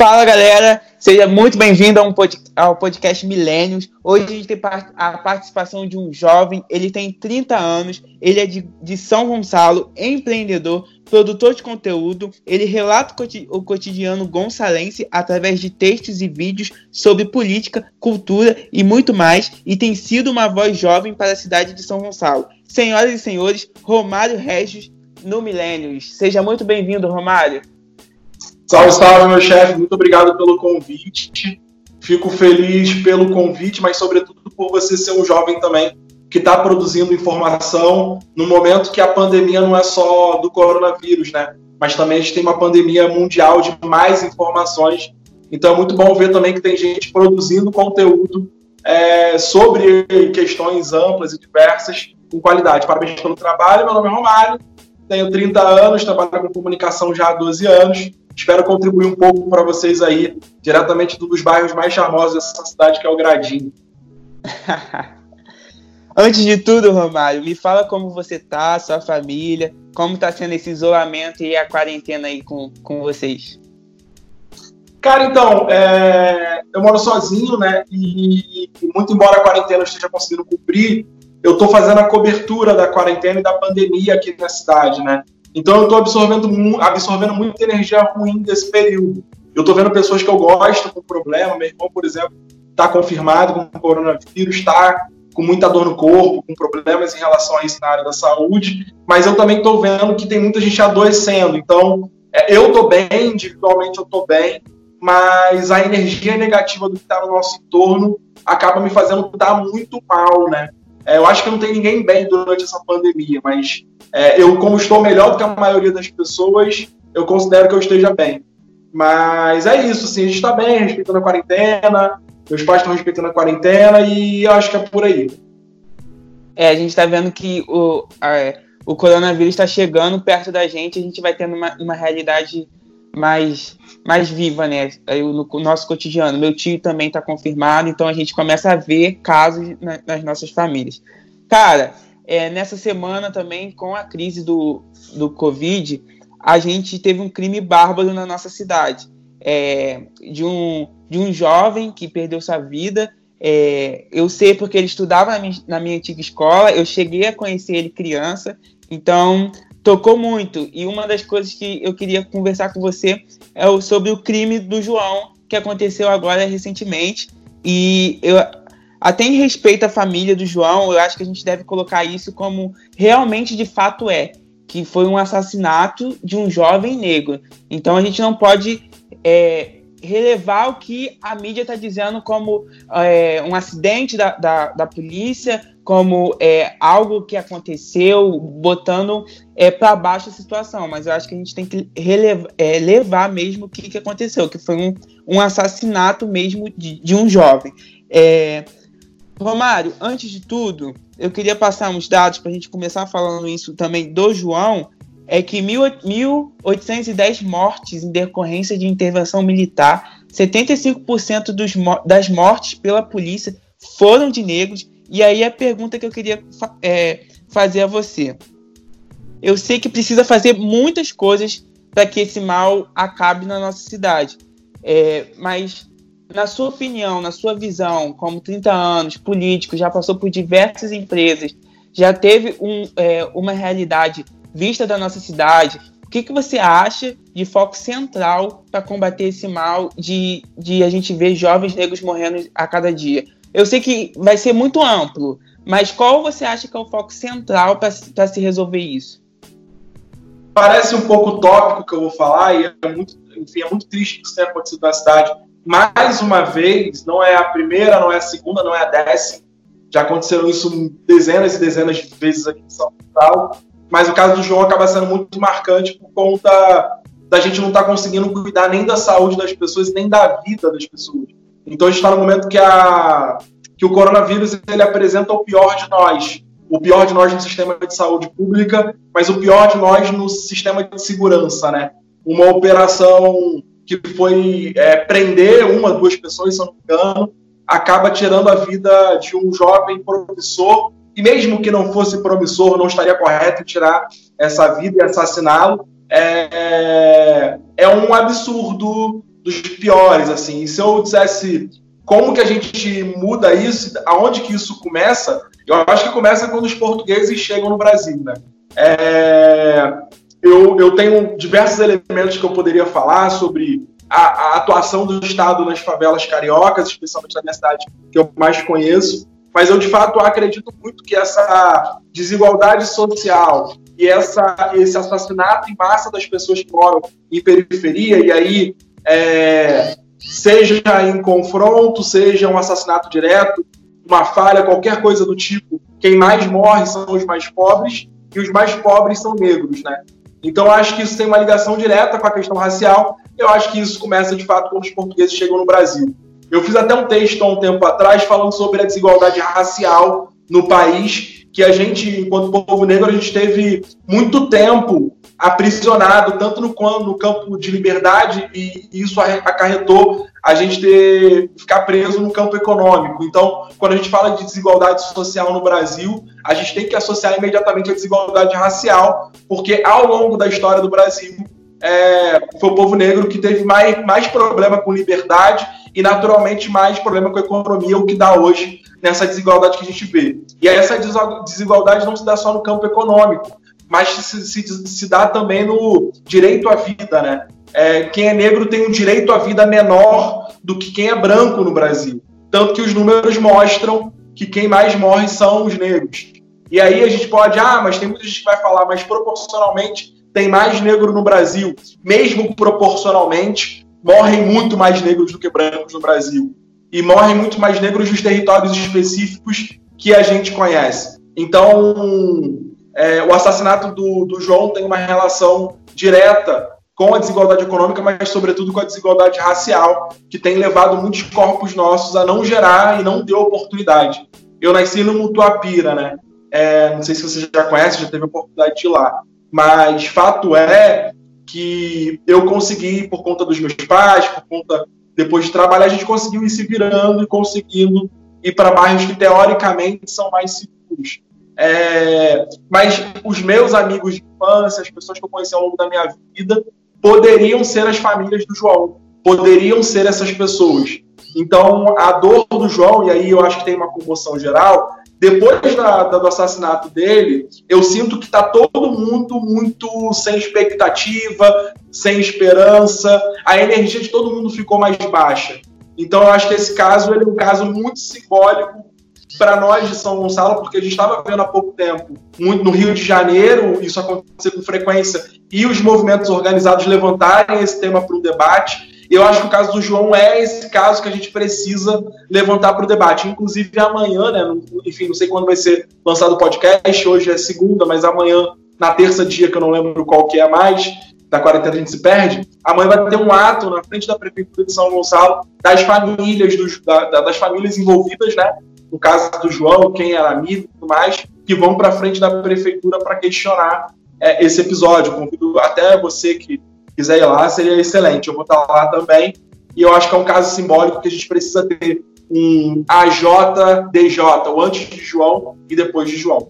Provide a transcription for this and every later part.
Fala galera, seja muito bem-vindo ao podcast Milênios. Hoje a gente tem a participação de um jovem, ele tem 30 anos, ele é de, de São Gonçalo, empreendedor, produtor de conteúdo, ele relata o cotidiano gonçalense através de textos e vídeos sobre política, cultura e muito mais, e tem sido uma voz jovem para a cidade de São Gonçalo. Senhoras e senhores, Romário Regis no Milênios. Seja muito bem-vindo, Romário. Salve, salve, meu chefe. Muito obrigado pelo convite. Fico feliz pelo convite, mas sobretudo por você ser um jovem também que está produzindo informação no momento que a pandemia não é só do coronavírus, né? Mas também a gente tem uma pandemia mundial de mais informações. Então é muito bom ver também que tem gente produzindo conteúdo é, sobre questões amplas e diversas com qualidade. Parabéns pelo trabalho. Meu nome é Romário, tenho 30 anos, trabalho com comunicação já há 12 anos Espero contribuir um pouco para vocês aí, diretamente dos bairros mais charmosos dessa cidade, que é o Gradinho. Antes de tudo, Romário, me fala como você tá, sua família, como tá sendo esse isolamento e a quarentena aí com, com vocês. Cara, então, é... eu moro sozinho, né? E muito embora a quarentena esteja conseguindo cumprir, eu tô fazendo a cobertura da quarentena e da pandemia aqui na cidade, né? Então eu estou absorvendo, absorvendo muita energia ruim desse período. Eu estou vendo pessoas que eu gosto com problema. Meu irmão, por exemplo, está confirmado com coronavírus, está com muita dor no corpo, com problemas em relação a isso na área da saúde. Mas eu também estou vendo que tem muita gente adoecendo. Então é, eu estou bem, individualmente eu estou bem, mas a energia negativa do que está no nosso entorno acaba me fazendo estar muito mal, né? É, eu acho que não tem ninguém bem durante essa pandemia, mas é, eu, como estou melhor do que a maioria das pessoas, eu considero que eu esteja bem. Mas é isso, assim, a gente está bem, respeitando a quarentena, meus pais estão respeitando a quarentena e eu acho que é por aí. É, a gente está vendo que o, a, o coronavírus está chegando perto da gente, a gente vai tendo uma, uma realidade mais, mais viva, né? No, no nosso cotidiano. Meu tio também está confirmado, então a gente começa a ver casos na, nas nossas famílias. Cara, é, nessa semana também, com a crise do, do Covid, a gente teve um crime bárbaro na nossa cidade. É, de, um, de um jovem que perdeu sua vida. É, eu sei porque ele estudava na minha, na minha antiga escola, eu cheguei a conhecer ele criança, então tocou muito. E uma das coisas que eu queria conversar com você é sobre o crime do João, que aconteceu agora recentemente. E eu, até em respeito à família do João, eu acho que a gente deve colocar isso como realmente de fato é, que foi um assassinato de um jovem negro. Então a gente não pode é, relevar o que a mídia está dizendo como é, um acidente da, da, da polícia, como é, algo que aconteceu, botando é, para baixo a situação. Mas eu acho que a gente tem que relevar, é, levar mesmo o que, que aconteceu, que foi um, um assassinato mesmo de, de um jovem. É, Romário, antes de tudo, eu queria passar uns dados para a gente começar falando isso também do João. É que 1.810 mortes em decorrência de intervenção militar, 75% dos, das mortes pela polícia foram de negros. E aí a pergunta que eu queria é, fazer a você. Eu sei que precisa fazer muitas coisas para que esse mal acabe na nossa cidade. É, mas na sua opinião, na sua visão, como 30 anos, político, já passou por diversas empresas, já teve um, é, uma realidade vista da nossa cidade, o que, que você acha de foco central para combater esse mal de, de a gente ver jovens negros morrendo a cada dia? Eu sei que vai ser muito amplo, mas qual você acha que é o foco central para se resolver isso? Parece um pouco tópico que eu vou falar, e é muito, enfim, é muito triste que isso tenha acontecido na cidade mais uma vez, não é a primeira, não é a segunda, não é a décima. Já aconteceram isso dezenas e dezenas de vezes aqui em São Paulo. Mas o caso do João acaba sendo muito marcante por conta da gente não estar tá conseguindo cuidar nem da saúde das pessoas, nem da vida das pessoas. Então a gente está no momento que, a, que o coronavírus ele apresenta o pior de nós. O pior de nós no sistema de saúde pública, mas o pior de nós no sistema de segurança, né? Uma operação que foi é, prender uma, duas pessoas, se eu não me engano, acaba tirando a vida de um jovem promissor, e mesmo que não fosse promissor, não estaria correto tirar essa vida e assassiná-lo. é, é um absurdo dos piores, assim. E se eu dissesse como que a gente muda isso, aonde que isso começa, eu acho que começa quando os portugueses chegam no Brasil, né? É, eu, eu tenho diversos elementos que eu poderia falar sobre a, a, atuação do Estado nas favelas cariocas, especialmente na minha cidade, que eu mais conheço, mas eu de fato acredito muito que essa desigualdade social e essa, esse assassinato em massa das pessoas que moram em periferia, e aí é, seja em confronto, seja um assassinato direto, uma falha, qualquer coisa do tipo, quem mais morre são os mais pobres e os mais pobres são negros, né? Então acho que isso tem uma ligação direta com a questão racial. Eu acho que isso começa de fato quando os portugueses chegam no Brasil. Eu fiz até um texto há um tempo atrás falando sobre a desigualdade racial no país, que a gente, enquanto povo negro, a gente teve muito tempo aprisionado, tanto no, no campo de liberdade, e isso acarretou a gente ter, ficar preso no campo econômico. Então, quando a gente fala de desigualdade social no Brasil, a gente tem que associar imediatamente a desigualdade racial, porque ao longo da história do Brasil, é, foi o povo negro que teve mais, mais problema com liberdade e, naturalmente, mais problema com a economia, o que dá hoje nessa desigualdade que a gente vê. E essa desigualdade não se dá só no campo econômico, mas se, se, se dá também no direito à vida, né? É, quem é negro tem um direito à vida menor do que quem é branco no Brasil. Tanto que os números mostram que quem mais morre são os negros. E aí a gente pode, ah, mas tem muita gente que vai falar, mas proporcionalmente tem mais negro no Brasil. Mesmo proporcionalmente, morrem muito mais negros do que brancos no Brasil. E morrem muito mais negros nos territórios específicos que a gente conhece. Então, é, o assassinato do, do João tem uma relação direta com a desigualdade econômica, mas sobretudo com a desigualdade racial, que tem levado muitos corpos nossos a não gerar e não ter oportunidade. Eu nasci no Mutuapira, né? É, não sei se você já conhece, já teve a oportunidade de ir lá. Mas fato é que eu consegui, por conta dos meus pais, por conta, depois de trabalhar, a gente conseguiu ir se virando e conseguindo ir para bairros que teoricamente são mais seguros. É, mas os meus amigos de infância, as pessoas que eu conheci ao longo da minha vida, poderiam ser as famílias do João, poderiam ser essas pessoas. Então, a dor do João, e aí eu acho que tem uma comoção geral, depois da, da, do assassinato dele, eu sinto que está todo mundo muito sem expectativa, sem esperança, a energia de todo mundo ficou mais baixa. Então, eu acho que esse caso ele é um caso muito simbólico para nós de São Gonçalo, porque a gente estava vendo há pouco tempo, muito no Rio de Janeiro, isso acontecer com frequência, e os movimentos organizados levantarem esse tema para o debate. Eu acho que o caso do João é esse caso que a gente precisa levantar para o debate. Inclusive amanhã, né? Enfim, não sei quando vai ser lançado o podcast, hoje é segunda, mas amanhã, na terça dia, que eu não lembro qual que é mais, da quarentena a gente se perde, amanhã vai ter um ato na frente da Prefeitura de São Gonçalo das famílias, dos, da, das famílias envolvidas, né? no caso do João, quem era amigo e tudo mais, que vão para frente da prefeitura para questionar é, esse episódio. Convido até você que quiser ir lá, seria excelente. Eu vou estar lá também. E eu acho que é um caso simbólico que a gente precisa ter um AJDJ, o antes de João e depois de João.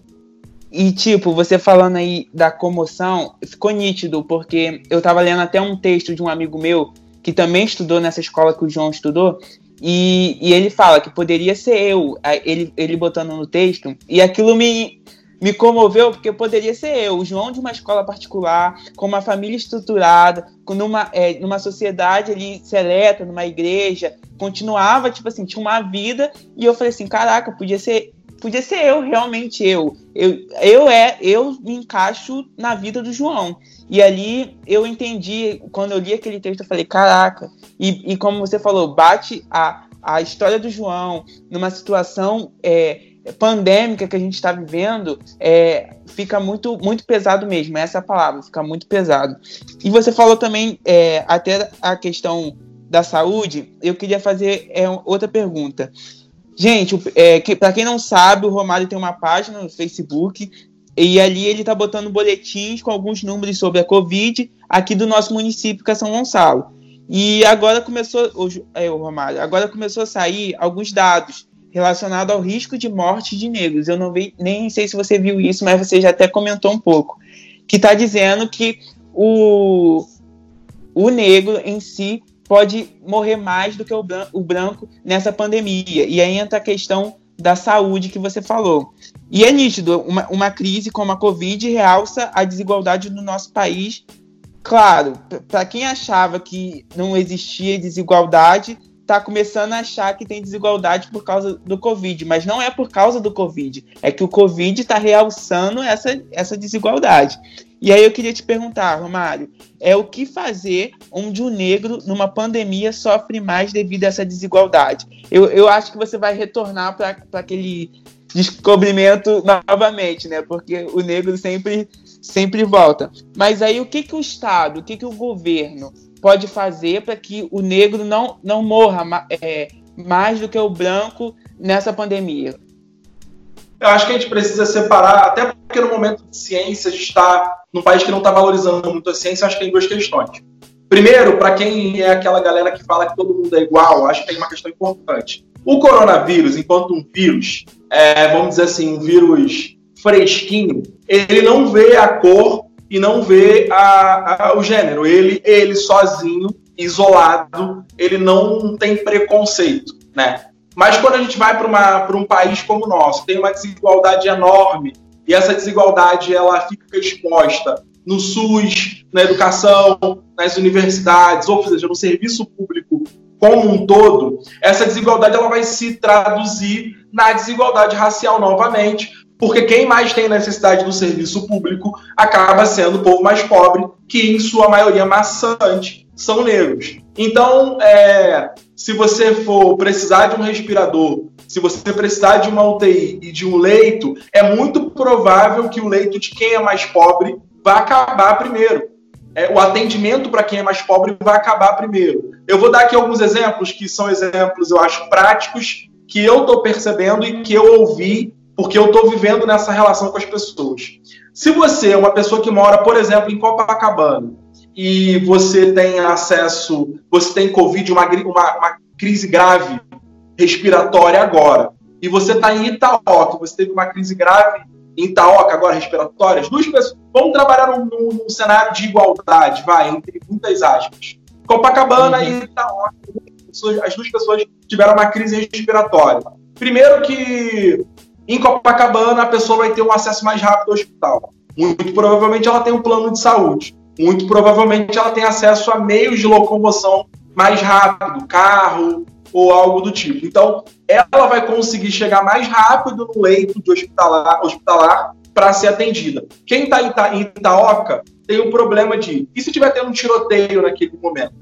E, tipo, você falando aí da comoção, ficou nítido, porque eu tava lendo até um texto de um amigo meu que também estudou nessa escola que o João estudou, e, e ele fala que poderia ser eu, ele, ele botando no texto, e aquilo me, me comoveu porque poderia ser eu, o João de uma escola particular, com uma família estruturada, numa, é, numa sociedade ali seleta, numa igreja, continuava, tipo assim, tinha uma vida, e eu falei assim, caraca, podia ser podia ser eu, realmente eu. Eu, eu é, eu me encaixo na vida do João. E ali eu entendi, quando eu li aquele texto, eu falei, caraca. E, e como você falou, bate a, a história do João numa situação é, pandêmica que a gente está vivendo, é, fica muito, muito pesado mesmo. Essa é a palavra, fica muito pesado. E você falou também é, até a questão da saúde. Eu queria fazer é, outra pergunta. Gente, é, que, para quem não sabe, o Romário tem uma página no Facebook e ali ele está botando boletins com alguns números sobre a Covid aqui do nosso município, que é São Gonçalo. E agora começou, é, o Romário, agora começou a sair alguns dados relacionados ao risco de morte de negros. Eu não vi, nem sei se você viu isso, mas você já até comentou um pouco. Que está dizendo que o, o negro em si pode morrer mais do que o branco, o branco nessa pandemia. E aí entra a questão da saúde que você falou. E é nítido, uma, uma crise como a Covid realça a desigualdade no nosso país. Claro, para quem achava que não existia desigualdade, está começando a achar que tem desigualdade por causa do Covid, mas não é por causa do Covid, é que o Covid está realçando essa, essa desigualdade. E aí eu queria te perguntar, Romário, é o que fazer onde o negro, numa pandemia, sofre mais devido a essa desigualdade? Eu, eu acho que você vai retornar para aquele descobrimento novamente, né? Porque o negro sempre, sempre volta. Mas aí o que, que o Estado, o que, que o governo pode fazer para que o negro não, não morra é, mais do que o branco nessa pandemia? Eu acho que a gente precisa separar, até porque no momento de ciência a gente está num país que não está valorizando muito a ciência, acho que tem duas questões. Primeiro, para quem é aquela galera que fala que todo mundo é igual, acho que tem uma questão importante. O coronavírus, enquanto um vírus, é, vamos dizer assim, um vírus fresquinho, ele não vê a cor e não vê a, a, o gênero. Ele, ele sozinho, isolado, ele não tem preconceito, né? Mas quando a gente vai para um país como o nosso, tem uma desigualdade enorme e essa desigualdade ela fica exposta no SUS, na educação, nas universidades, ou seja, no serviço público como um todo, essa desigualdade ela vai se traduzir na desigualdade racial novamente, porque quem mais tem necessidade do serviço público acaba sendo o povo mais pobre, que em sua maioria maçante são negros. Então, é, se você for precisar de um respirador, se você precisar de uma UTI e de um leito, é muito provável que o leito de quem é mais pobre vai acabar primeiro. É, o atendimento para quem é mais pobre vai acabar primeiro. Eu vou dar aqui alguns exemplos que são exemplos, eu acho, práticos, que eu estou percebendo e que eu ouvi porque eu estou vivendo nessa relação com as pessoas. Se você é uma pessoa que mora, por exemplo, em Copacabana e você tem acesso, você tem Covid, uma, uma, uma crise grave respiratória agora, e você está em Itaoca, você teve uma crise grave em Itaoca agora respiratória, as duas pessoas vamos trabalhar num, num, cenário de igualdade, vai, entre muitas aspas. Copacabana uhum. e Itaoca, as duas pessoas tiveram uma crise respiratória. Primeiro que em Copacabana, a pessoa vai ter um acesso mais rápido ao hospital. Muito provavelmente ela tem um plano de saúde. Muito provavelmente ela tem acesso a meios de locomoção mais rápido, carro ou algo do tipo. Então, ela vai conseguir chegar mais rápido no leito de hospitalar, hospitalar para ser atendida. Quem está em Itaoca tem o um problema de e se tiver tendo um tiroteio naquele momento?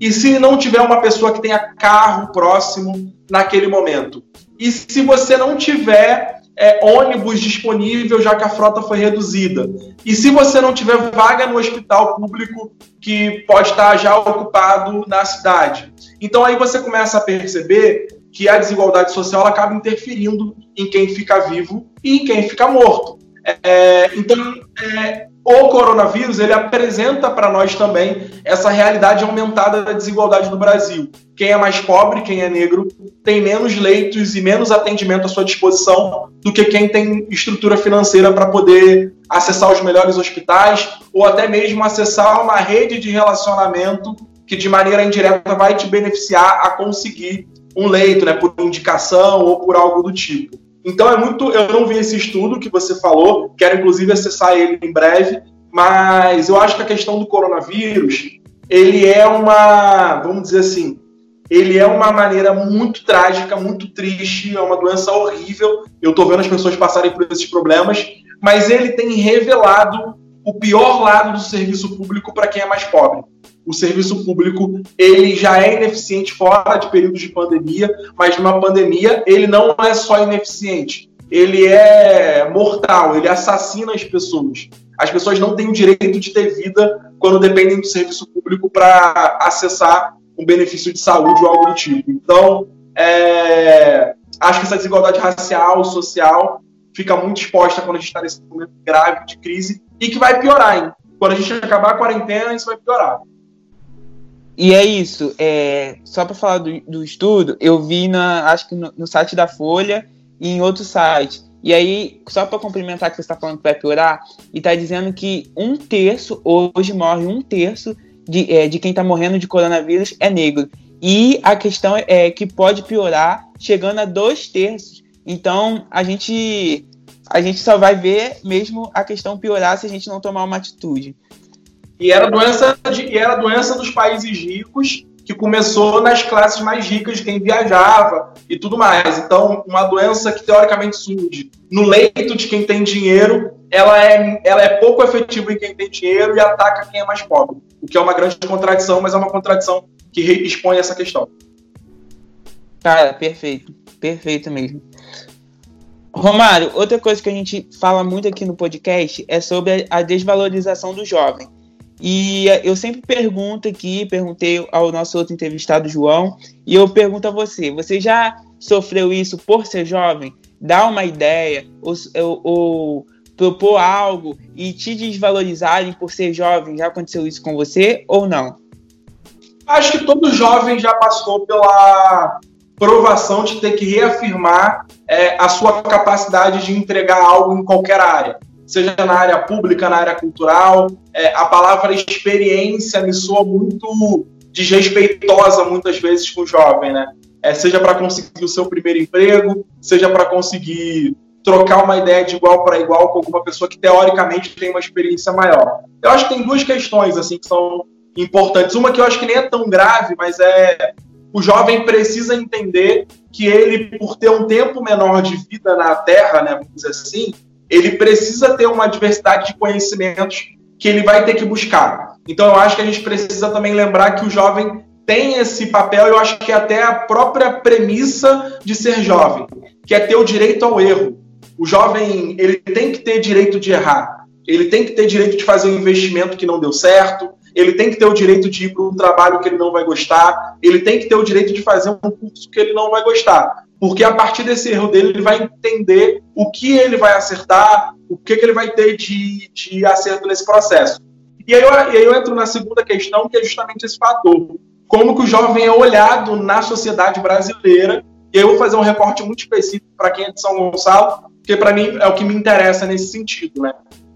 E se não tiver uma pessoa que tenha carro próximo naquele momento? E se você não tiver é, ônibus disponível, já que a frota foi reduzida. E se você não tiver vaga no hospital público que pode estar já ocupado na cidade. Então aí você começa a perceber que a desigualdade social acaba interferindo em quem fica vivo e em quem fica morto. É, então, é, o coronavírus ele apresenta para nós também essa realidade aumentada da desigualdade no Brasil. Quem é mais pobre, quem é negro, tem menos leitos e menos atendimento à sua disposição do que quem tem estrutura financeira para poder acessar os melhores hospitais ou até mesmo acessar uma rede de relacionamento que de maneira indireta vai te beneficiar a conseguir um leito, né, por indicação ou por algo do tipo. Então é muito. Eu não vi esse estudo que você falou, quero inclusive acessar ele em breve, mas eu acho que a questão do coronavírus ele é uma, vamos dizer assim, ele é uma maneira muito trágica, muito triste, é uma doença horrível. Eu estou vendo as pessoas passarem por esses problemas, mas ele tem revelado o pior lado do serviço público para quem é mais pobre o serviço público ele já é ineficiente fora de períodos de pandemia, mas numa pandemia ele não é só ineficiente, ele é mortal, ele assassina as pessoas. As pessoas não têm o direito de ter vida quando dependem do serviço público para acessar um benefício de saúde ou algo do tipo. Então, é, acho que essa desigualdade racial, social, fica muito exposta quando a gente está nesse momento grave de crise e que vai piorar, hein? Quando a gente acabar a quarentena, isso vai piorar. E é isso. É, só para falar do, do, estudo, eu vi na, acho que no, no, site da Folha e em outro site E aí, só para complementar que você está falando que vai piorar, e está dizendo que um terço, hoje morre um terço de, é, de quem está morrendo de coronavírus é negro. E a questão é que pode piorar, chegando a dois terços. Então, a gente, a gente só vai ver mesmo a questão piorar se a gente não tomar uma atitude. E era doença, de, era doença dos países ricos que começou nas classes mais ricas quem viajava e tudo mais. Então, uma doença que teoricamente surge no leito de quem tem dinheiro, ela é, ela é pouco efetiva em quem tem dinheiro e ataca quem é mais pobre. O que é uma grande contradição, mas é uma contradição que expõe essa questão. Cara, perfeito. Perfeito mesmo. Romário, outra coisa que a gente fala muito aqui no podcast é sobre a desvalorização do jovem. E eu sempre pergunto aqui, perguntei ao nosso outro entrevistado, João, e eu pergunto a você: você já sofreu isso por ser jovem? Dar uma ideia ou, ou propor algo e te desvalorizarem por ser jovem? Já aconteceu isso com você ou não? Acho que todo jovem já passou pela provação de ter que reafirmar é, a sua capacidade de entregar algo em qualquer área seja na área pública, na área cultural. É, a palavra experiência me soa muito desrespeitosa muitas vezes com o jovem, né? É, seja para conseguir o seu primeiro emprego, seja para conseguir trocar uma ideia de igual para igual com alguma pessoa que teoricamente tem uma experiência maior. Eu acho que tem duas questões assim que são importantes. Uma que eu acho que nem é tão grave, mas é o jovem precisa entender que ele, por ter um tempo menor de vida na Terra, né, vamos dizer assim, ele precisa ter uma diversidade de conhecimentos que ele vai ter que buscar. Então, eu acho que a gente precisa também lembrar que o jovem tem esse papel, eu acho que é até a própria premissa de ser jovem, que é ter o direito ao erro. O jovem, ele tem que ter direito de errar, ele tem que ter direito de fazer um investimento que não deu certo, ele tem que ter o direito de ir para um trabalho que ele não vai gostar, ele tem que ter o direito de fazer um curso que ele não vai gostar. Porque a partir desse erro dele, ele vai entender o que ele vai acertar, o que, que ele vai ter de, de acerto nesse processo. E aí, eu, e aí eu entro na segunda questão, que é justamente esse fator. Como que o jovem é olhado na sociedade brasileira. E aí eu vou fazer um recorte muito específico para quem é de São Gonçalo, porque para mim é o que me interessa nesse sentido. Né?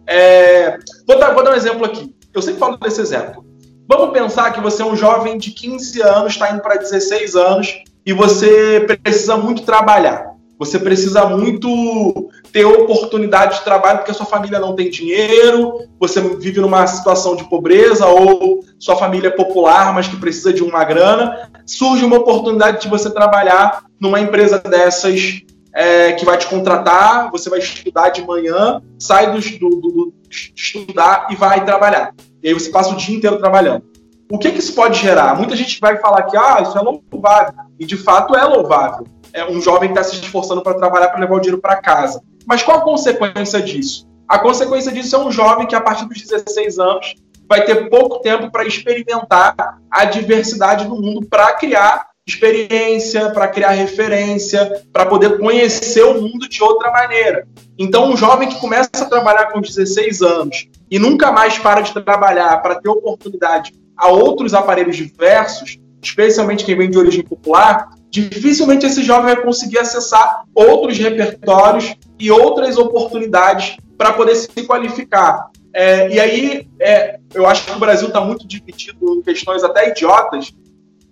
É, vou, dar, vou dar um exemplo aqui. Eu sempre falo desse exemplo. Vamos pensar que você é um jovem de 15 anos, está indo para 16 anos, e você precisa muito trabalhar. Você precisa muito ter oportunidade de trabalho porque a sua família não tem dinheiro, você vive numa situação de pobreza ou sua família é popular, mas que precisa de uma grana. Surge uma oportunidade de você trabalhar numa empresa dessas é, que vai te contratar, você vai estudar de manhã, sai do, do, do, estudar e vai trabalhar. E aí você passa o dia inteiro trabalhando. O que, que isso pode gerar? Muita gente vai falar que ah, isso é louvável. E de fato é louvável. É um jovem que está se esforçando para trabalhar para levar o dinheiro para casa. Mas qual a consequência disso? A consequência disso é um jovem que, a partir dos 16 anos, vai ter pouco tempo para experimentar a diversidade do mundo para criar experiência, para criar referência, para poder conhecer o mundo de outra maneira. Então, um jovem que começa a trabalhar com 16 anos e nunca mais para de trabalhar para ter oportunidade a outros aparelhos diversos, especialmente quem vem de origem popular, dificilmente esse jovem vai conseguir acessar outros repertórios e outras oportunidades para poder se qualificar. É, e aí, é, eu acho que o Brasil está muito dividido em questões até idiotas.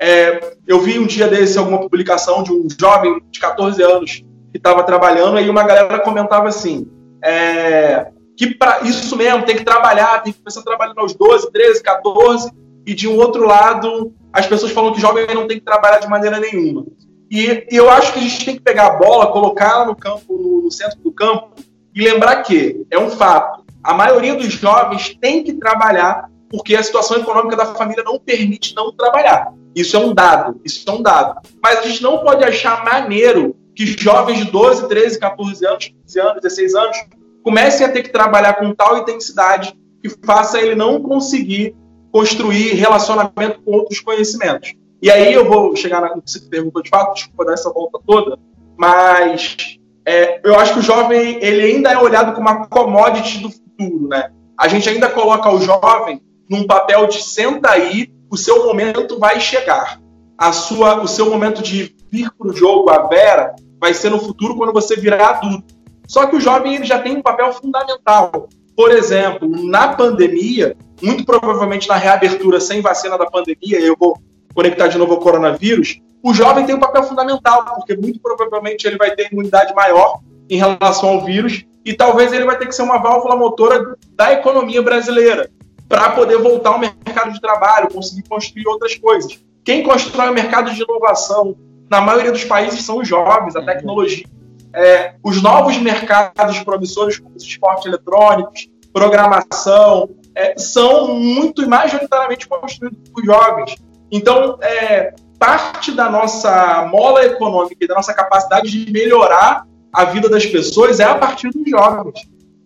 É, eu vi um dia desse alguma publicação de um jovem de 14 anos que estava trabalhando, e uma galera comentava assim: é, que para isso mesmo, tem que trabalhar, tem que começar a trabalhar aos 12, 13, 14, e de um outro lado, as pessoas falam que jovem não tem que trabalhar de maneira nenhuma. E, e eu acho que a gente tem que pegar a bola, colocar ela no campo, no, no centro do campo, e lembrar que é um fato. A maioria dos jovens tem que trabalhar porque a situação econômica da família não permite não trabalhar. Isso é um dado, isso é um dado. Mas a gente não pode achar maneiro que jovens de 12, 13, 14 anos, 15 anos, 16 anos comecem a ter que trabalhar com tal intensidade que faça ele não conseguir construir relacionamento com outros conhecimentos. E aí eu vou chegar na que você perguntou de fato, desculpa dar essa volta toda, mas é, eu acho que o jovem ele ainda é olhado como uma commodity do futuro, né? A gente ainda coloca o jovem num papel de senta aí, o seu momento vai chegar. A sua, o seu momento de vir para o jogo, a Vera, vai ser no futuro quando você virar adulto. Só que o jovem ele já tem um papel fundamental. Por exemplo, na pandemia, muito provavelmente na reabertura sem vacina da pandemia, eu vou conectar de novo ao coronavírus, o jovem tem um papel fundamental, porque muito provavelmente ele vai ter imunidade maior em relação ao vírus e talvez ele vai ter que ser uma válvula motora da economia brasileira para poder voltar ao mercado de trabalho, conseguir construir outras coisas. Quem constrói o mercado de inovação, na maioria dos países, são os jovens, a tecnologia. É, os novos mercados promissores, como os esportes eletrônicos, programação, é, são muito e majoritariamente construídos por jovens. Então, é, parte da nossa mola econômica e da nossa capacidade de melhorar a vida das pessoas é a partir dos jovens.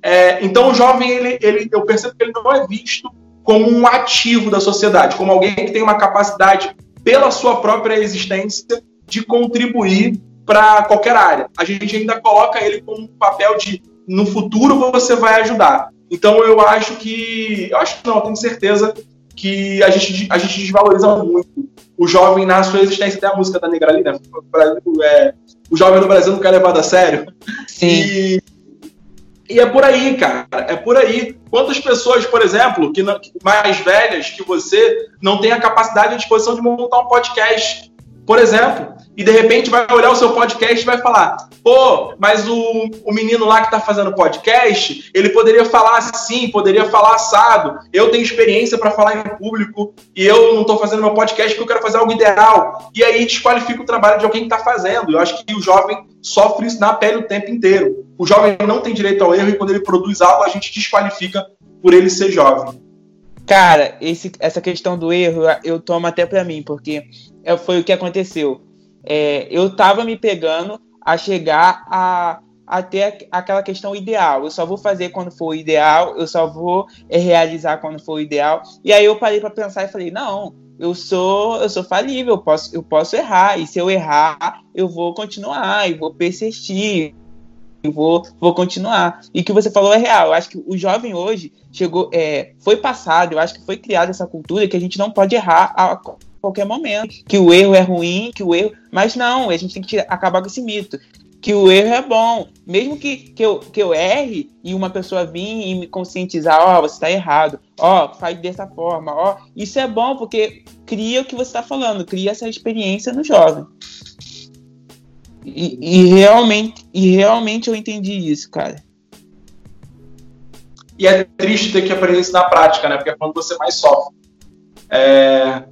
É, então, o jovem, ele, ele, eu percebo que ele não é visto como um ativo da sociedade, como alguém que tem uma capacidade, pela sua própria existência, de contribuir para qualquer área. A gente ainda coloca ele como um papel de, no futuro, você vai ajudar. Então, eu acho que, eu acho que não, eu tenho certeza que a gente, a gente desvaloriza muito o jovem na sua existência. Tem a música da Negra ali, né? O, Brasil, é, o jovem no Brasil não quer levado a sério. Sim. E, e é por aí, cara. É por aí. Quantas pessoas, por exemplo, que não, mais velhas que você, não têm a capacidade e disposição de montar um podcast, por exemplo, e de repente vai olhar o seu podcast e vai falar: pô, mas o, o menino lá que está fazendo podcast, ele poderia falar assim, poderia falar assado. Eu tenho experiência para falar em público e eu não estou fazendo meu podcast porque eu quero fazer algo ideal. E aí desqualifica o trabalho de alguém que está fazendo. Eu acho que o jovem sofre isso na pele o tempo inteiro. O jovem não tem direito ao erro e quando ele produz algo, a gente desqualifica por ele ser jovem. Cara, esse, essa questão do erro eu tomo até para mim, porque é, foi o que aconteceu é, eu estava me pegando a chegar a, aquela questão ideal. Eu só vou fazer quando for o ideal, eu só vou é, realizar quando for o ideal. E aí eu parei para pensar e falei, não, eu sou eu sou falível, eu posso, eu posso errar. E se eu errar, eu vou continuar e vou persistir. Eu vou, vou continuar. E o que você falou é real. Eu acho que o jovem hoje chegou, é, foi passado, eu acho que foi criada essa cultura que a gente não pode errar a, qualquer momento. Que o erro é ruim, que o erro. Mas não, a gente tem que acabar com esse mito. Que o erro é bom. Mesmo que, que, eu, que eu erre e uma pessoa vir e me conscientizar, ó, oh, você está errado, ó, oh, faz dessa forma, ó. Oh. Isso é bom porque cria o que você está falando, cria essa experiência no jovem. E, e, realmente, e realmente eu entendi isso, cara. E é triste ter que aprender isso na prática, né? Porque é quando você mais sofre. É,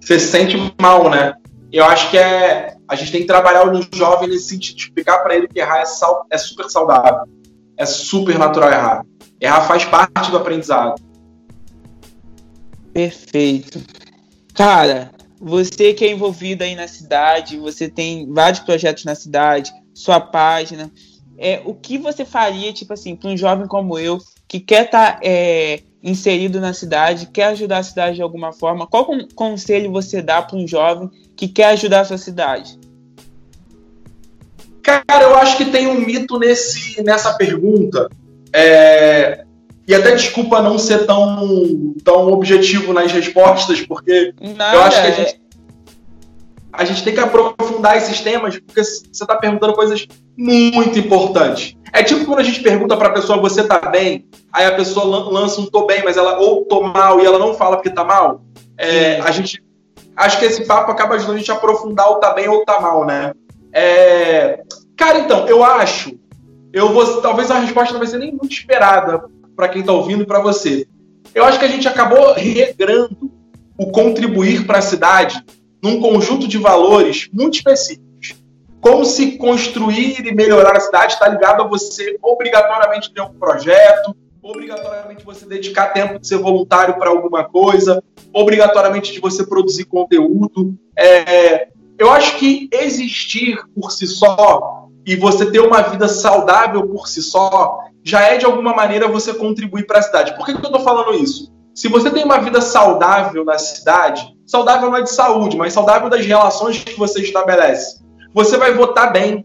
você se sente mal, né? Eu acho que é a gente tem que trabalhar no jovem nesse sentido, de explicar para ele que errar é, sal, é super saudável, é super natural errar. Errar faz parte do aprendizado. Perfeito. Cara, você que é envolvido aí na cidade, você tem vários projetos na cidade, sua página. É, o que você faria, tipo assim, para um jovem como eu, que quer estar tá, é, inserido na cidade, quer ajudar a cidade de alguma forma, qual conselho você dá para um jovem que quer ajudar a sua cidade? Cara, eu acho que tem um mito nesse, nessa pergunta. É, e até desculpa não ser tão, tão objetivo nas respostas, porque Nada, eu acho que a gente, a gente tem que aprofundar esses temas, porque você está perguntando coisas muito importantes. É tipo quando a gente pergunta para a pessoa, você tá bem? Aí a pessoa lança um tô bem, mas ela ou tô mal e ela não fala porque tá mal. É, a gente acho que esse papo acaba ajudando a gente a aprofundar o tá bem ou tá mal, né? É, cara, então, eu acho, eu vou, talvez a resposta não vai ser nem muito esperada para quem tá ouvindo e para você. Eu acho que a gente acabou regrando o contribuir para a cidade num conjunto de valores muito específicos como se construir e melhorar a cidade está ligado a você obrigatoriamente ter um projeto, obrigatoriamente você dedicar tempo de ser voluntário para alguma coisa, obrigatoriamente de você produzir conteúdo. É, eu acho que existir por si só e você ter uma vida saudável por si só já é de alguma maneira você contribuir para a cidade. Por que, que eu estou falando isso? Se você tem uma vida saudável na cidade, saudável não é de saúde, mas saudável das relações que você estabelece você vai votar bem.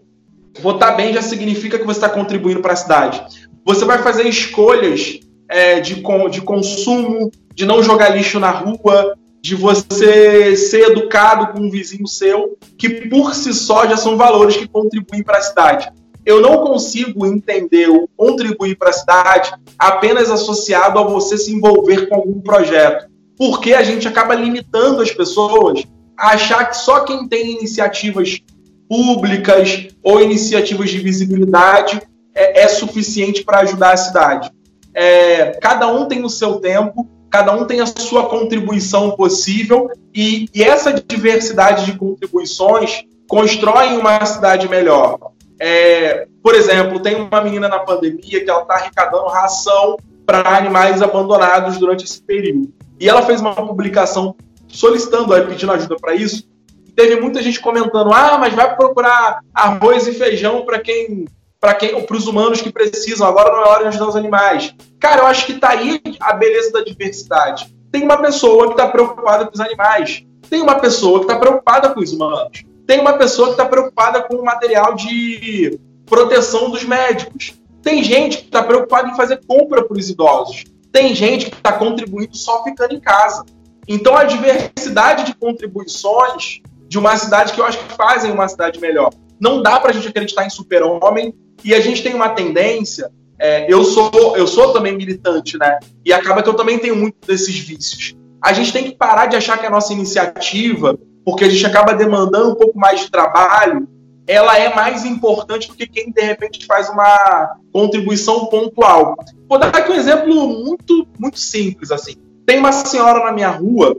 Votar bem já significa que você está contribuindo para a cidade. Você vai fazer escolhas é, de, de consumo, de não jogar lixo na rua, de você ser educado com um vizinho seu, que por si só já são valores que contribuem para a cidade. eu não consigo entender o contribuir para a cidade apenas associado a você se envolver com algum projeto. Porque a gente acaba limitando as pessoas a achar que só quem tem iniciativas públicas ou iniciativas de visibilidade é, é suficiente para ajudar a cidade. É, cada um tem o seu tempo, cada um tem a sua contribuição possível e, e essa diversidade de contribuições constrói uma cidade melhor. É, por exemplo, tem uma menina na pandemia que ela está arrecadando ração para animais abandonados durante esse período. E ela fez uma publicação solicitando, pedindo ajuda para isso. Teve muita gente comentando: ah, mas vai procurar arroz e feijão para quem para quem para os humanos que precisam, agora não é hora de ajudar os animais. Cara, eu acho que tá aí a beleza da diversidade. Tem uma pessoa que está preocupada com os animais, tem uma pessoa que está preocupada com os humanos, tem uma pessoa que está preocupada com o material de proteção dos médicos. Tem gente que está preocupada em fazer compra para os idosos. Tem gente que está contribuindo só ficando em casa. Então, a diversidade de contribuições de uma cidade que eu acho que fazem uma cidade melhor. Não dá para a gente acreditar em super-homem e a gente tem uma tendência. É, eu sou eu sou também militante, né? E acaba que eu também tenho muito desses vícios. A gente tem que parar de achar que a nossa iniciativa porque a gente acaba demandando um pouco mais de trabalho, ela é mais importante do que quem de repente faz uma contribuição pontual. Vou dar aqui um exemplo muito, muito simples assim. Tem uma senhora na minha rua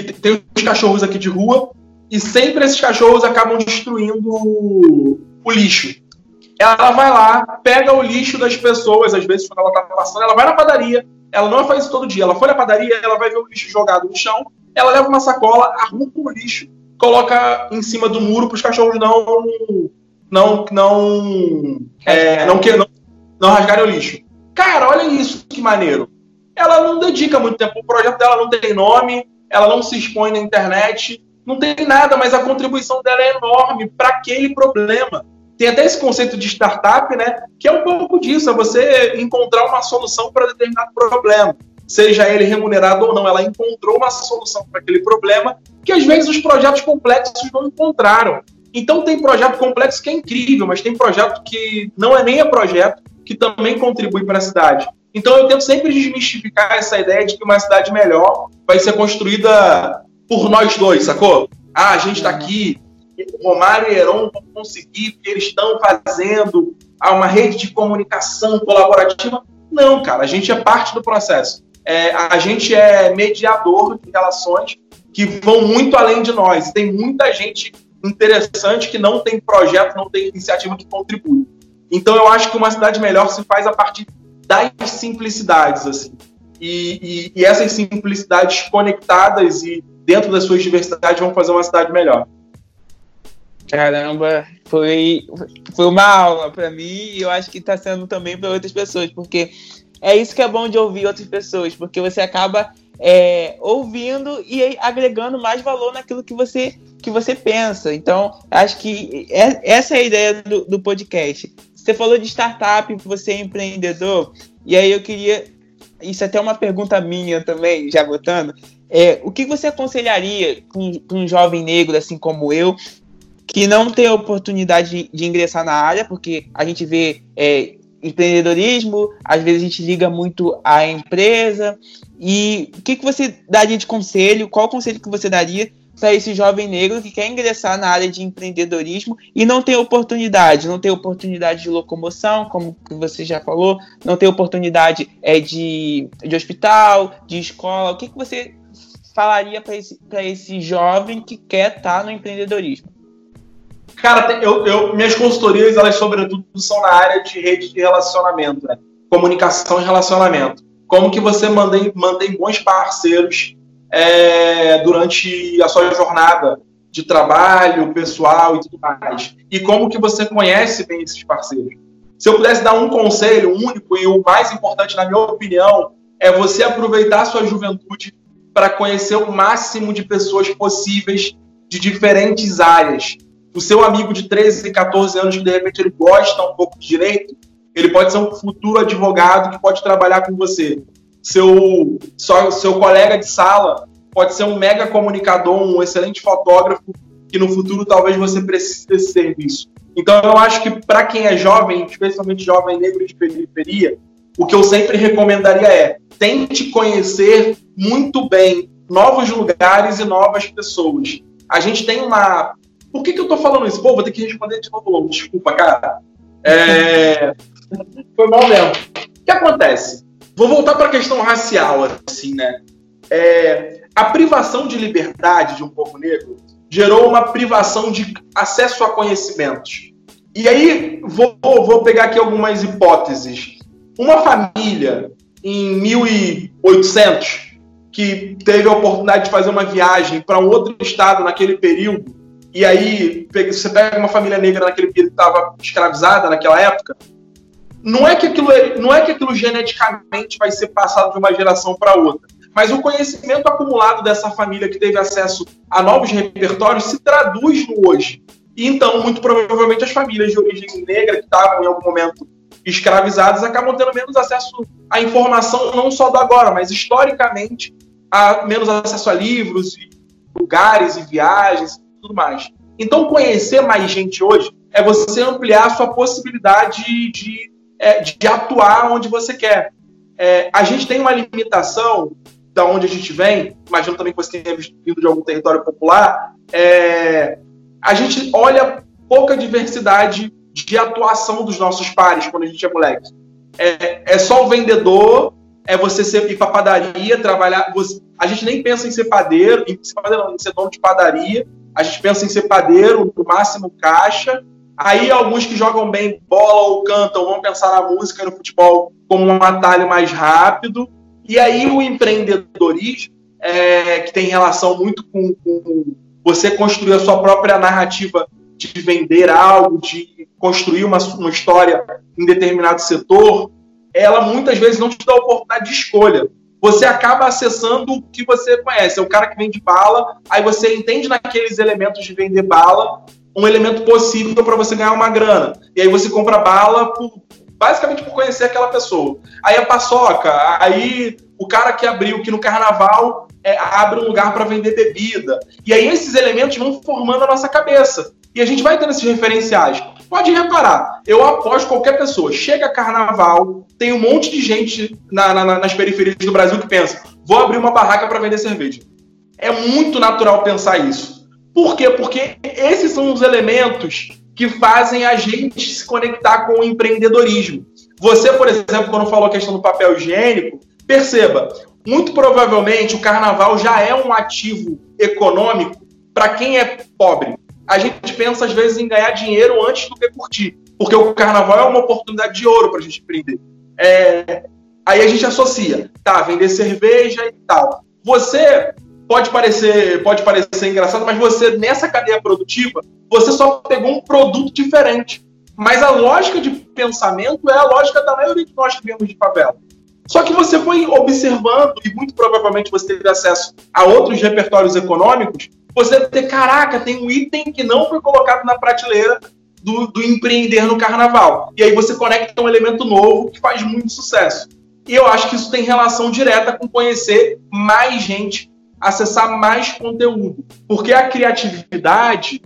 que tem os cachorros aqui de rua e sempre esses cachorros acabam destruindo o lixo. Ela vai lá, pega o lixo das pessoas, às vezes quando ela tá passando, ela vai na padaria, ela não faz isso todo dia, ela foi na padaria, ela vai ver o lixo jogado no chão, ela leva uma sacola, arruma o lixo, coloca em cima do muro para os cachorros não não não é, não, que, não, não rasgarem o lixo. Cara, olha isso que maneiro. Ela não dedica muito tempo. O projeto dela não tem nome, ela não se expõe na internet, não tem nada, mas a contribuição dela é enorme para aquele problema. Tem até esse conceito de startup, né? Que é um pouco disso, é você encontrar uma solução para determinado problema seja ele remunerado ou não, ela encontrou uma solução para aquele problema que às vezes os projetos complexos não encontraram. Então tem projeto complexo que é incrível, mas tem projeto que não é nem é projeto, que também contribui para a cidade. Então eu tento sempre desmistificar essa ideia de que uma cidade melhor vai ser construída por nós dois, sacou? Ah, a gente está aqui, Romário e Heron vão conseguir, porque eles estão fazendo uma rede de comunicação colaborativa. Não, cara, a gente é parte do processo é, a gente é mediador de relações que vão muito além de nós. Tem muita gente interessante que não tem projeto, não tem iniciativa que contribui. Então eu acho que uma cidade melhor se faz a partir das simplicidades, assim. E, e, e essas simplicidades conectadas e dentro das suas diversidades vão fazer uma cidade melhor. Caramba, foi, foi uma aula para mim e eu acho que está sendo também para outras pessoas, porque é isso que é bom de ouvir outras pessoas, porque você acaba é, ouvindo e agregando mais valor naquilo que você, que você pensa. Então, acho que é, essa é a ideia do, do podcast. Você falou de startup, você é empreendedor, e aí eu queria. Isso é até uma pergunta minha também, já botando. É, o que você aconselharia para um jovem negro, assim como eu, que não tem a oportunidade de, de ingressar na área, porque a gente vê é, empreendedorismo, às vezes a gente liga muito à empresa. E o que, que você daria de conselho? Qual conselho que você daria para esse jovem negro que quer ingressar na área de empreendedorismo e não tem oportunidade, não tem oportunidade de locomoção, como você já falou, não tem oportunidade é, de, de hospital, de escola. O que, que você falaria para esse, esse jovem que quer estar tá no empreendedorismo? Cara, eu, eu, minhas consultorias, elas sobretudo são na área de rede de relacionamento, né? Comunicação e relacionamento. Como que você mantém, mantém bons parceiros é, durante a sua jornada de trabalho, pessoal e tudo mais. E como que você conhece bem esses parceiros. Se eu pudesse dar um conselho único e o mais importante, na minha opinião, é você aproveitar a sua juventude para conhecer o máximo de pessoas possíveis de diferentes áreas o seu amigo de 13, 14 anos que de repente ele gosta um pouco de direito, ele pode ser um futuro advogado que pode trabalhar com você. Seu, seu, colega de sala pode ser um mega comunicador, um excelente fotógrafo, que no futuro talvez você precise desse serviço. Então eu acho que para quem é jovem, especialmente jovem negro de periferia, o que eu sempre recomendaria é tente conhecer muito bem novos lugares e novas pessoas. A gente tem uma. Por que, que eu tô falando isso? Pô, vou ter que responder de novo logo. Desculpa, cara. É... Foi mal mesmo. O que acontece? Vou voltar para a questão racial, assim, né? É... A privação de liberdade de um povo negro gerou uma privação de acesso a conhecimentos. E aí, vou, vou pegar aqui algumas hipóteses. Uma família em 1800 que teve a oportunidade de fazer uma viagem para um outro estado naquele período, e aí você pega uma família negra naquele período que estava escravizada naquela época, não é que aquilo é, não é que aquilo geneticamente vai ser passado de uma geração para outra, mas o conhecimento acumulado dessa família que teve acesso a novos repertórios se traduz no hoje. E então, muito provavelmente, as famílias de origem negra que estavam em algum momento escravizadas acabam tendo menos acesso à informação, não só do agora, mas historicamente, a menos acesso a livros, lugares e viagens e tudo mais. Então, conhecer mais gente hoje é você ampliar a sua possibilidade de, é, de atuar onde você quer. É, a gente tem uma limitação da onde a gente vem, imagino também que você tenha vindo de algum território popular, é, a gente olha pouca diversidade de atuação dos nossos pares quando a gente é moleque. É, é só o vendedor, é você ser, ir para padaria, trabalhar. Você, a gente nem pensa em ser padeiro, em ser, padeiro não, em ser dono de padaria, a gente pensa em ser padeiro, no máximo caixa. Aí alguns que jogam bem bola ou cantam vão pensar na música e no futebol como um atalho mais rápido. E aí o empreendedorismo, é, que tem relação muito com, com, você construir a sua própria narrativa de vender algo, de construir uma, uma história em determinado setor, ela muitas vezes não te dá oportunidade de escolha. Você acaba acessando o que você conhece. É o cara que vende bala, aí você entende naqueles elementos de vender bala um elemento possível para você ganhar uma grana. E aí você compra bala por, basicamente por conhecer aquela pessoa. Aí a paçoca, aí o cara que abriu que no carnaval é, abre um lugar para vender bebida. E aí esses elementos vão formando a nossa cabeça. E a gente vai tendo esses referenciais. Pode reparar, eu aposto qualquer pessoa. Chega carnaval, tem um monte de gente na, na, nas periferias do Brasil que pensa: vou abrir uma barraca para vender cerveja. É muito natural pensar isso. Por quê? Porque esses são os elementos que fazem a gente se conectar com o empreendedorismo. Você, por exemplo, quando falou a questão do papel higiênico, perceba, muito provavelmente o carnaval já é um ativo econômico para quem é pobre. A gente pensa às vezes em ganhar dinheiro antes do que curtir, porque o carnaval é uma oportunidade de ouro para a gente empreender. É... Aí a gente associa, tá, vender cerveja e tal. Você pode parecer, pode parecer engraçado, mas você, nessa cadeia produtiva, você só pegou um produto diferente. Mas a lógica de pensamento é a lógica da maioria de nós que viemos de favela. Só que você foi observando, e muito provavelmente você teve acesso a outros repertórios econômicos, você deve ter, caraca, tem um item que não foi colocado na prateleira do, do empreender no carnaval. E aí você conecta um elemento novo que faz muito sucesso. E eu acho que isso tem relação direta com conhecer mais gente acessar mais conteúdo. Porque a criatividade,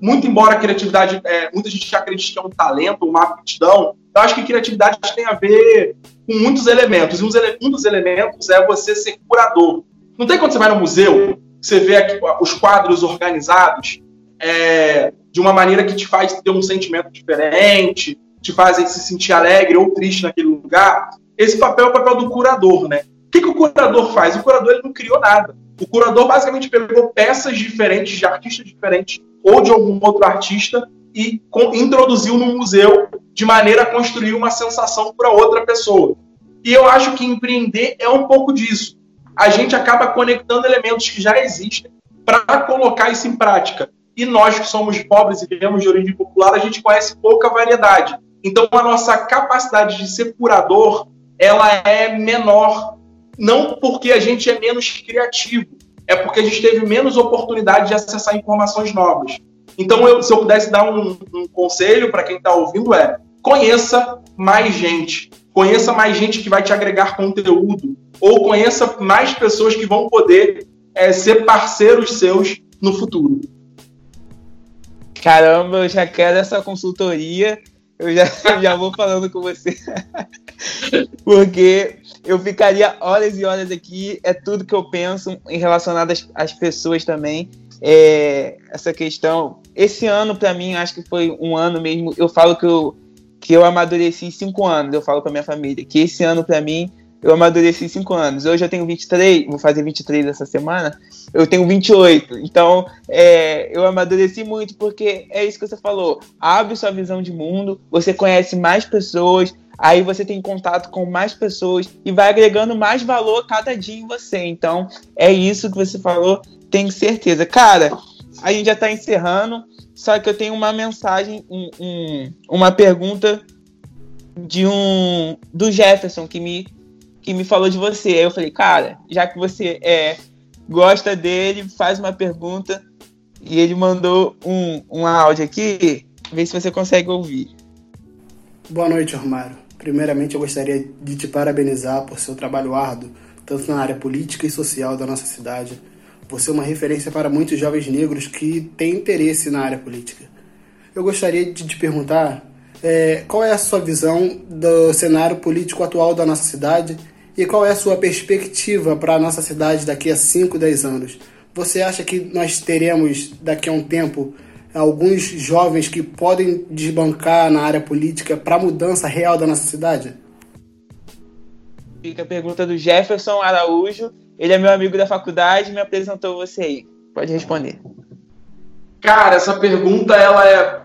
muito embora a criatividade, é, muita gente acredita que é um talento, uma aptidão, eu acho que criatividade tem a ver com muitos elementos. E um dos elementos é você ser curador. Não tem quando você vai no museu, você vê aqui, os quadros organizados é, de uma maneira que te faz ter um sentimento diferente, te fazem se sentir alegre ou triste naquele lugar. Esse papel é o papel do curador, né? O que, que o curador faz? O curador ele não criou nada. O curador basicamente pegou peças diferentes de artistas diferentes ou de algum outro artista e com, introduziu no museu de maneira a construir uma sensação para outra pessoa. E eu acho que empreender é um pouco disso. A gente acaba conectando elementos que já existem para colocar isso em prática. E nós que somos pobres e viemos de origem popular, a gente conhece pouca variedade. Então a nossa capacidade de ser curador, ela é menor não porque a gente é menos criativo, é porque a gente teve menos oportunidade de acessar informações novas. Então, eu, se eu pudesse dar um, um conselho para quem está ouvindo é conheça mais gente, conheça mais gente que vai te agregar conteúdo, ou conheça mais pessoas que vão poder é, ser parceiros seus no futuro. Caramba, eu já quero essa consultoria. Eu já, eu já vou falando com você. Porque eu ficaria horas e horas aqui. É tudo que eu penso em relacionado às, às pessoas também. É, essa questão. Esse ano, para mim, acho que foi um ano mesmo. Eu falo que eu, que eu amadureci cinco anos. Eu falo com a minha família. Que esse ano, para mim, eu amadureci 5 anos. Hoje eu tenho 23, vou fazer 23 essa semana. Eu tenho 28. Então, é, eu amadureci muito porque é isso que você falou. Abre sua visão de mundo, você conhece mais pessoas, aí você tem contato com mais pessoas e vai agregando mais valor cada dia em você. Então, é isso que você falou, tenho certeza. Cara, a gente já está encerrando, só que eu tenho uma mensagem, um, um, uma pergunta de um do Jefferson que me que me falou de você. Aí eu falei, cara, já que você é, gosta dele, faz uma pergunta. E ele mandou um, um áudio aqui, vê se você consegue ouvir. Boa noite, Romário. Primeiramente, eu gostaria de te parabenizar por seu trabalho árduo, tanto na área política e social da nossa cidade. Você é uma referência para muitos jovens negros que têm interesse na área política. Eu gostaria de te perguntar é, qual é a sua visão do cenário político atual da nossa cidade e qual é a sua perspectiva para a nossa cidade daqui a 5, 10 anos? Você acha que nós teremos daqui a um tempo alguns jovens que podem desbancar na área política para a mudança real da nossa cidade? Fica a pergunta do Jefferson Araújo. Ele é meu amigo da faculdade e me apresentou você aí. Pode responder. Cara, essa pergunta ela é,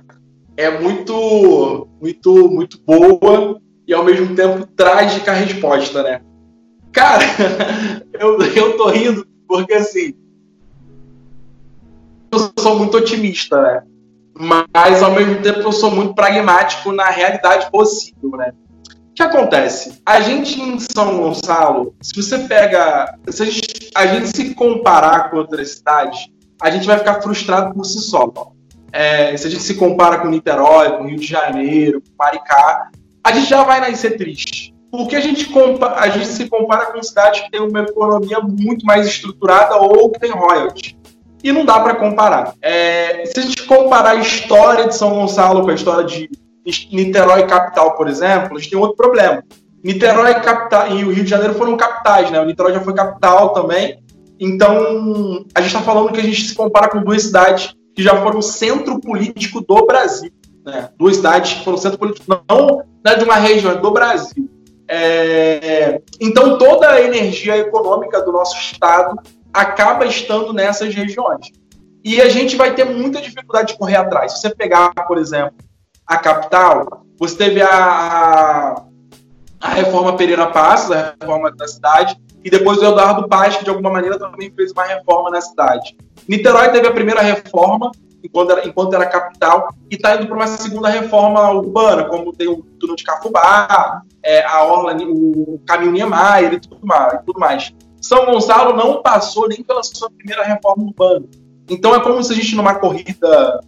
é muito, muito, muito boa e ao mesmo tempo trágica a resposta, né? Cara, eu, eu tô rindo porque assim. Eu sou muito otimista, né? Mas ao mesmo tempo eu sou muito pragmático na realidade possível, né? O que acontece? A gente em São Gonçalo, se você pega. Se a, gente, a gente se comparar com outras cidades, a gente vai ficar frustrado por si só. É, se a gente se compara com Niterói, com Rio de Janeiro, com Maricá, a gente já vai nascer triste. Porque a gente, a gente se compara com cidades que têm uma economia muito mais estruturada ou que tem royalties. E não dá para comparar. É, se a gente comparar a história de São Gonçalo com a história de Niterói capital, por exemplo, a gente tem outro problema. Niterói capital e o Rio de Janeiro foram capitais, né? O Niterói já foi capital também. Então, a gente está falando que a gente se compara com duas cidades que já foram centro político do Brasil. Né? Duas cidades que foram centro político não, é de uma região, é do Brasil. É, então, toda a energia econômica do nosso Estado acaba estando nessas regiões. E a gente vai ter muita dificuldade de correr atrás. Se você pegar, por exemplo, a capital, você teve a, a reforma Pereira Passos, a reforma da cidade, e depois o Eduardo Paz, que de alguma maneira também fez uma reforma na cidade. Niterói teve a primeira reforma, enquanto era, enquanto era capital, e está indo para uma segunda reforma urbana, como tem o túnel de Cafubá, é, a Orla, o caminho Niemeyer e tudo mais, tudo mais. São Gonçalo não passou nem pela sua primeira reforma urbana. Então é como se a gente numa corrida.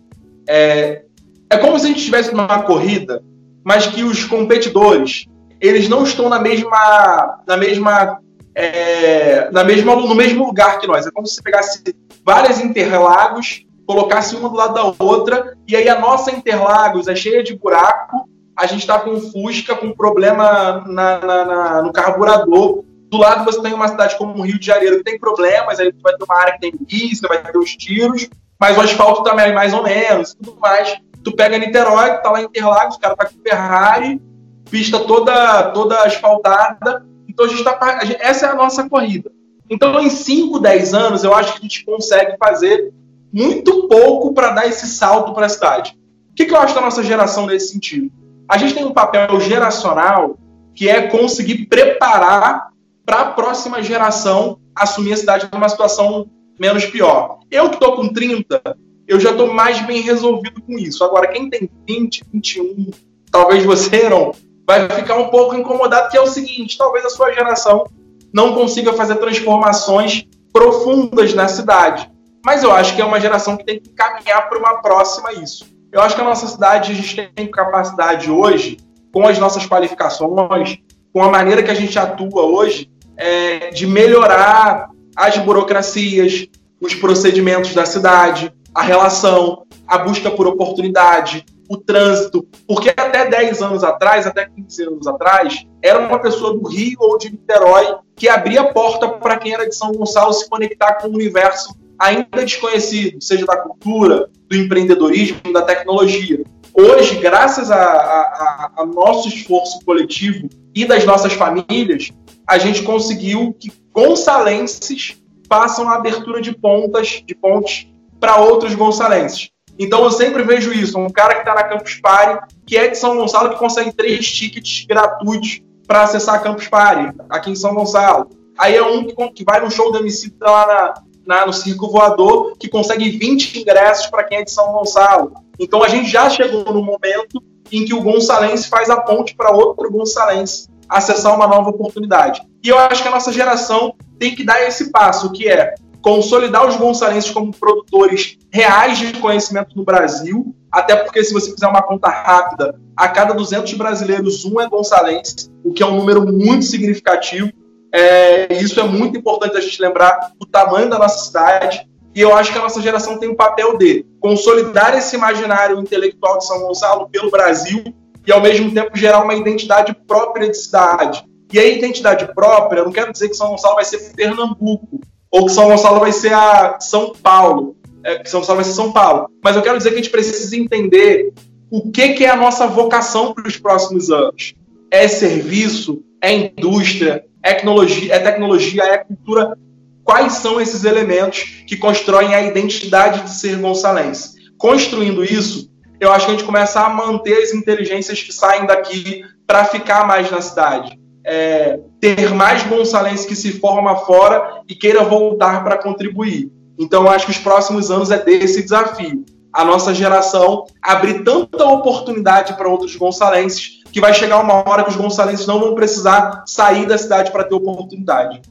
É, é como se a gente estivesse numa corrida, mas que os competidores eles não estão na mesma. na mesma. É, na mesma no mesmo lugar que nós. É como se você pegasse várias Interlagos colocasse uma do lado da outra, e aí a nossa Interlagos é cheia de buraco, a gente está com Fusca com problema na, na, na, no carburador. Do lado você tem uma cidade como o Rio de Janeiro que tem problemas, aí vai ter uma área que tem míssil, vai ter os tiros, mas o asfalto também é mais ou menos, tudo mais. Tu pega Niterói, tá lá em Interlagos, o cara tá com Ferrari, pista toda, toda asfaltada. Então a gente tá. Essa é a nossa corrida. Então, em 5, 10 anos, eu acho que a gente consegue fazer muito pouco para dar esse salto para a cidade. O que, que eu acho da nossa geração nesse sentido? A gente tem um papel geracional que é conseguir preparar para a próxima geração assumir a cidade numa situação menos pior. Eu que estou com 30, eu já estou mais bem resolvido com isso. Agora, quem tem 20, 21, talvez você não, vai ficar um pouco incomodado, que é o seguinte: talvez a sua geração não consiga fazer transformações profundas na cidade. Mas eu acho que é uma geração que tem que caminhar para uma próxima isso. Eu acho que a nossa cidade, a gente tem capacidade hoje, com as nossas qualificações, com a maneira que a gente atua hoje, é, de melhorar as burocracias, os procedimentos da cidade, a relação. a busca por oportunidade, o trânsito, porque até 10 anos atrás, até 15 anos atrás, era uma pessoa do Rio ou de Niterói que abria a porta para quem era de São Gonçalo se conectar com o universo ainda desconhecido, seja da cultura, do empreendedorismo, da tecnologia. Hoje, graças ao nosso esforço coletivo e das nossas famílias, a gente conseguiu que gonçalenses façam a abertura de pontas, de pontes para outros gonçalenses. Então eu sempre vejo isso, um cara que está na Campus Party, que é de São Gonçalo, que consegue três tickets gratuitos para acessar a Campus Party, aqui em São Gonçalo. Aí é um que, vai no show do MC lá na, na, no Circo Voador, que consegue 20 ingressos para quem é de São Gonçalo. Então a gente já chegou no momento em que o gonçalense faz a ponte para outro gonçalense acessar uma nova oportunidade. E eu acho que a nossa geração tem que dar esse passo, que é consolidar os gonçalenses como produtores reais de conhecimento no Brasil, até porque se você fizer uma conta rápida, a cada 200 brasileiros, um é gonçalense, o que é um número muito significativo. É, isso é muito importante a gente lembrar o tamanho da nossa cidade, e eu acho que a nossa geração tem o um papel de consolidar esse imaginário intelectual de São Gonçalo pelo Brasil e, ao mesmo tempo, gerar uma identidade própria de cidade. E a identidade própria, não quero dizer que São Gonçalo vai ser Pernambuco, ou que São Gonçalo vai ser a São Paulo, é, que São Gonçalo vai ser São Paulo. Mas eu quero dizer que a gente precisa entender o que, que é a nossa vocação para os próximos anos. É serviço, é indústria, é tecnologia, é tecnologia, é cultura. Quais são esses elementos que constroem a identidade de ser gonçalense? Construindo isso, eu acho que a gente começa a manter as inteligências que saem daqui para ficar mais na cidade é, ter mais gonçalense que se forma fora e queira voltar para contribuir. Então, eu acho que os próximos anos é desse desafio. A nossa geração abrir tanta oportunidade para outros gonçalenses que vai chegar uma hora que os gonçalenses não vão precisar sair da cidade para ter oportunidade.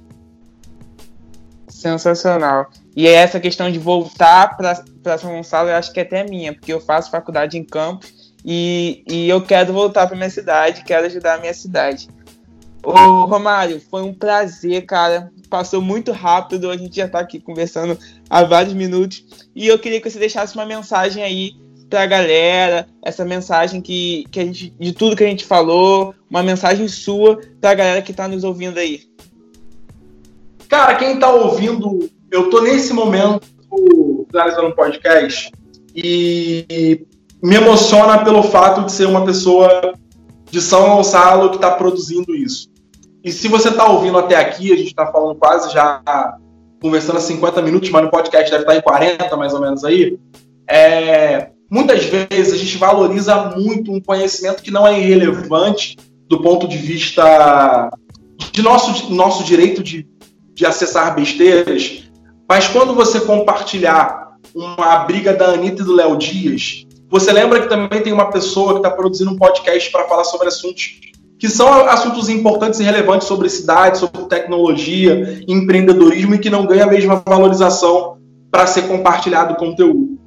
Sensacional. E essa questão de voltar para São Gonçalo, eu acho que é até minha, porque eu faço faculdade em Campos e, e eu quero voltar para minha cidade, quero ajudar a minha cidade. Ô, Romário, foi um prazer, cara. Passou muito rápido, a gente já tá aqui conversando há vários minutos. E eu queria que você deixasse uma mensagem aí pra galera, essa mensagem que, que a gente, de tudo que a gente falou, uma mensagem sua pra galera que tá nos ouvindo aí. Cara, quem tá ouvindo, eu tô nesse momento finalizando um podcast e me emociona pelo fato de ser uma pessoa de São Gonçalo que está produzindo isso. E se você está ouvindo até aqui, a gente está falando quase já conversando há 50 minutos, mas no podcast deve estar em 40 mais ou menos aí. É, muitas vezes a gente valoriza muito um conhecimento que não é irrelevante do ponto de vista de nosso, nosso direito de, de acessar besteiras, mas quando você compartilhar uma briga da Anitta e do Léo Dias, você lembra que também tem uma pessoa que está produzindo um podcast para falar sobre assuntos que são assuntos importantes e relevantes sobre cidade, sobre tecnologia, empreendedorismo e que não ganha a mesma valorização para ser compartilhado o conteúdo.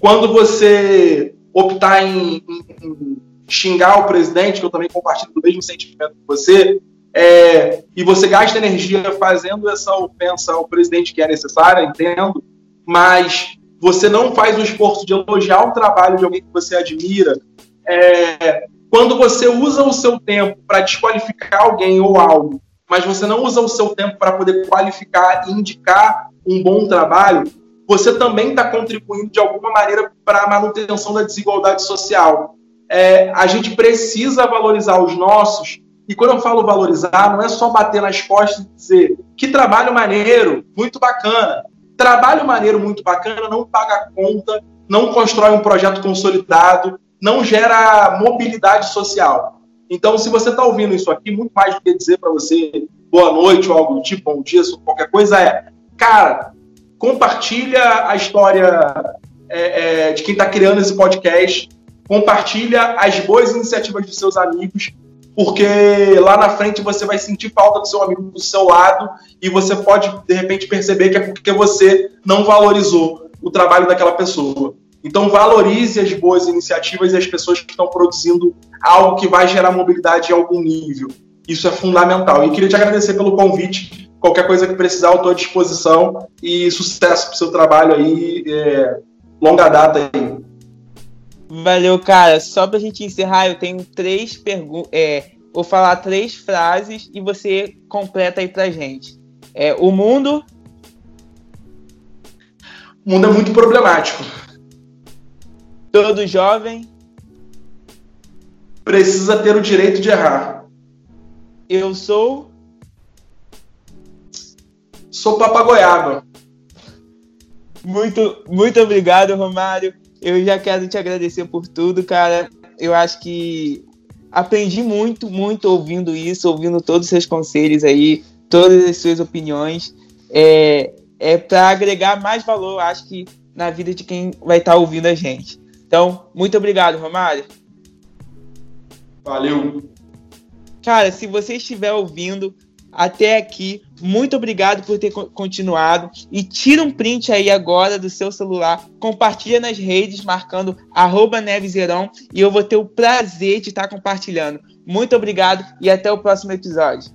Quando você optar em, em, xingar o presidente, que eu também compartilho do mesmo sentimento que você, é, e você gasta energia fazendo essa ofensa ao presidente que é necessária, entendo, mas você não faz o esforço de elogiar o trabalho de alguém que você admira, é, quando você usa o seu tempo para desqualificar alguém ou algo, mas você não usa o seu tempo para poder qualificar e indicar um bom trabalho, você também está contribuindo de alguma maneira para a manutenção da desigualdade social. É, a gente precisa valorizar os nossos, e quando eu falo valorizar, não é só bater nas costas e dizer que trabalho maneiro, muito bacana. Trabalho maneiro, muito bacana, não paga conta, não constrói um projeto consolidado, não gera mobilidade social. Então, se você está ouvindo isso aqui, muito mais do que dizer para você boa noite ou algo do tipo, bom dia, qualquer coisa, é, cara, compartilha a história é, é, de quem está criando esse podcast, compartilha as boas iniciativas dos seus amigos, porque lá na frente você vai sentir falta do seu amigo do seu lado e você pode, de repente, perceber que é porque você não valorizou o trabalho daquela pessoa. Então, valorize as boas iniciativas e as pessoas que estão produzindo algo que vai gerar mobilidade em algum nível. Isso é fundamental. E queria te agradecer pelo convite. Qualquer coisa que precisar, eu estou à disposição. E sucesso para o seu trabalho aí. É, longa data aí. Valeu, cara. Só pra gente encerrar, eu tenho três perguntas. É, vou falar três frases e você completa aí pra gente. É, o mundo. O mundo é muito problemático. Todo jovem. Precisa ter o direito de errar. Eu sou. Sou papagoiaba. Muito, muito obrigado, Romário. Eu já quero te agradecer por tudo, cara. Eu acho que aprendi muito, muito ouvindo isso, ouvindo todos os seus conselhos aí, todas as suas opiniões. É, é para agregar mais valor, acho que, na vida de quem vai estar tá ouvindo a gente. Então, muito obrigado, Romário. Valeu. Cara, se você estiver ouvindo, até aqui. Muito obrigado por ter continuado. E tira um print aí agora do seu celular, compartilha nas redes, marcando Neveserão, e eu vou ter o prazer de estar compartilhando. Muito obrigado e até o próximo episódio.